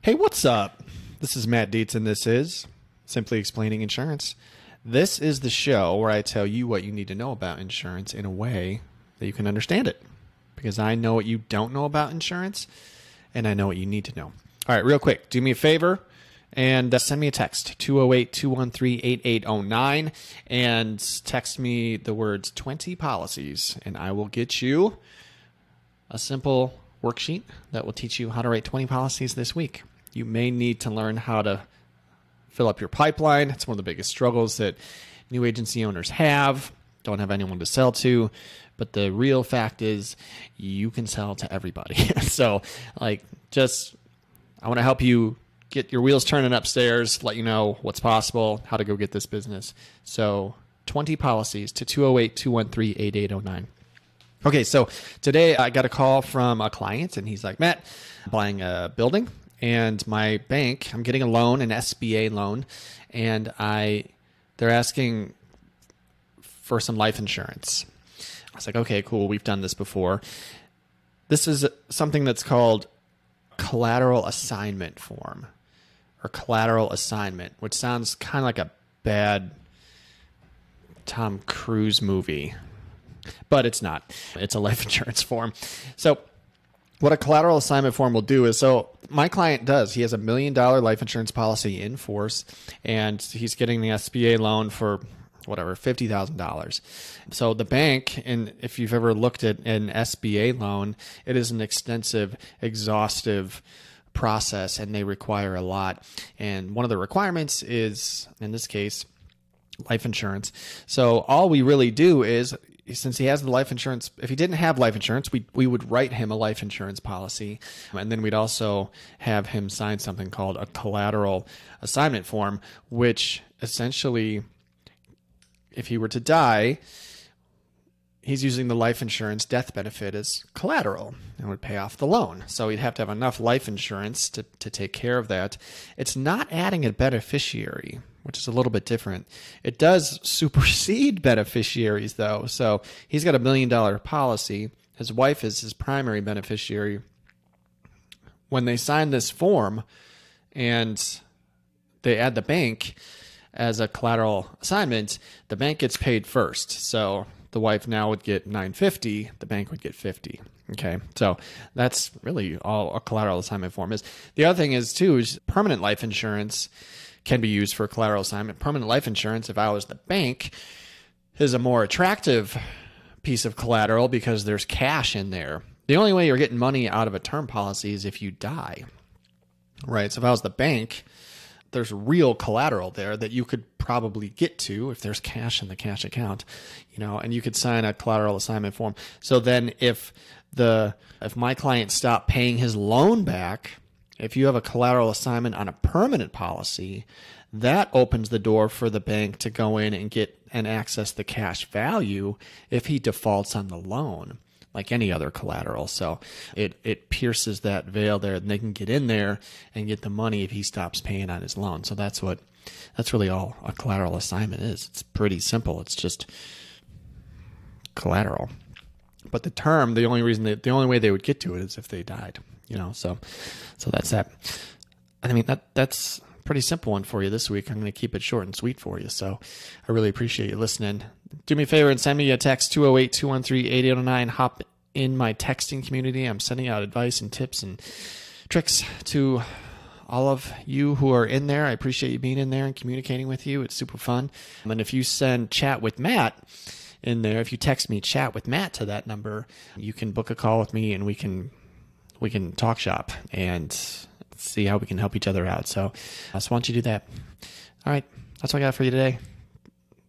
Hey, what's up? This is Matt Dietz, and this is Simply Explaining Insurance. This is the show where I tell you what you need to know about insurance in a way that you can understand it. Because I know what you don't know about insurance, and I know what you need to know. All right, real quick, do me a favor and uh, send me a text 208 213 8809 and text me the words 20 policies, and I will get you a simple worksheet that will teach you how to write 20 policies this week. You may need to learn how to fill up your pipeline. It's one of the biggest struggles that new agency owners have. Don't have anyone to sell to. But the real fact is, you can sell to everybody. so, like, just I want to help you get your wheels turning upstairs, let you know what's possible, how to go get this business. So, 20 policies to 208 213 8809. Okay, so today I got a call from a client, and he's like, Matt, I'm buying a building, and my bank, I'm getting a loan, an SBA loan, and I, they're asking for some life insurance. I was like, okay, cool, we've done this before. This is something that's called collateral assignment form or collateral assignment, which sounds kind of like a bad Tom Cruise movie but it's not. It's a life insurance form. So, what a collateral assignment form will do is so my client does. He has a million dollar life insurance policy in force, and he's getting the SBA loan for whatever fifty thousand dollars. So the bank, and if you've ever looked at an SBA loan, it is an extensive, exhaustive process, and they require a lot. And one of the requirements is, in this case, life insurance. So all we really do is since he has the life insurance, if he didn't have life insurance, we we would write him a life insurance policy, and then we'd also have him sign something called a collateral assignment form, which essentially, if he were to die, he's using the life insurance death benefit as collateral and would pay off the loan. So he'd have to have enough life insurance to, to take care of that. It's not adding a beneficiary, which is a little bit different. It does supersede beneficiaries, though. So he's got a million dollar policy. His wife is his primary beneficiary. When they sign this form and they add the bank as a collateral assignment, the bank gets paid first. So the wife now would get 950, the bank would get 50. Okay. So that's really all a collateral assignment form is. The other thing is too is permanent life insurance can be used for collateral assignment. Permanent life insurance, if I was the bank, is a more attractive piece of collateral because there's cash in there. The only way you're getting money out of a term policy is if you die. Right? So if I was the bank, there's real collateral there that you could probably get to if there's cash in the cash account, you know, and you could sign a collateral assignment form. So then if the if my client stopped paying his loan back, if you have a collateral assignment on a permanent policy, that opens the door for the bank to go in and get and access the cash value if he defaults on the loan like any other collateral. So it, it pierces that veil there and they can get in there and get the money if he stops paying on his loan. So that's what that's really all a collateral assignment is. It's pretty simple. It's just collateral. But the term, the only reason they, the only way they would get to it is if they died you know, so so that's that. I mean that that's pretty simple one for you this week. I'm going to keep it short and sweet for you. So I really appreciate you listening. Do me a favor and send me a text 208 213 8809. Hop in my texting community. I'm sending out advice and tips and tricks to all of you who are in there. I appreciate you being in there and communicating with you. It's super fun. And if you send chat with Matt in there, if you text me chat with Matt to that number, you can book a call with me and we can we can talk shop and see how we can help each other out. So I just want you to do that. All right. That's all I got for you today.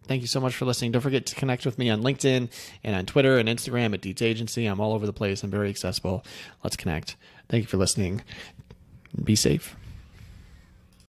Thank you so much for listening. Don't forget to connect with me on LinkedIn and on Twitter and Instagram at Dietz Agency. I'm all over the place. I'm very accessible. Let's connect. Thank you for listening. Be safe.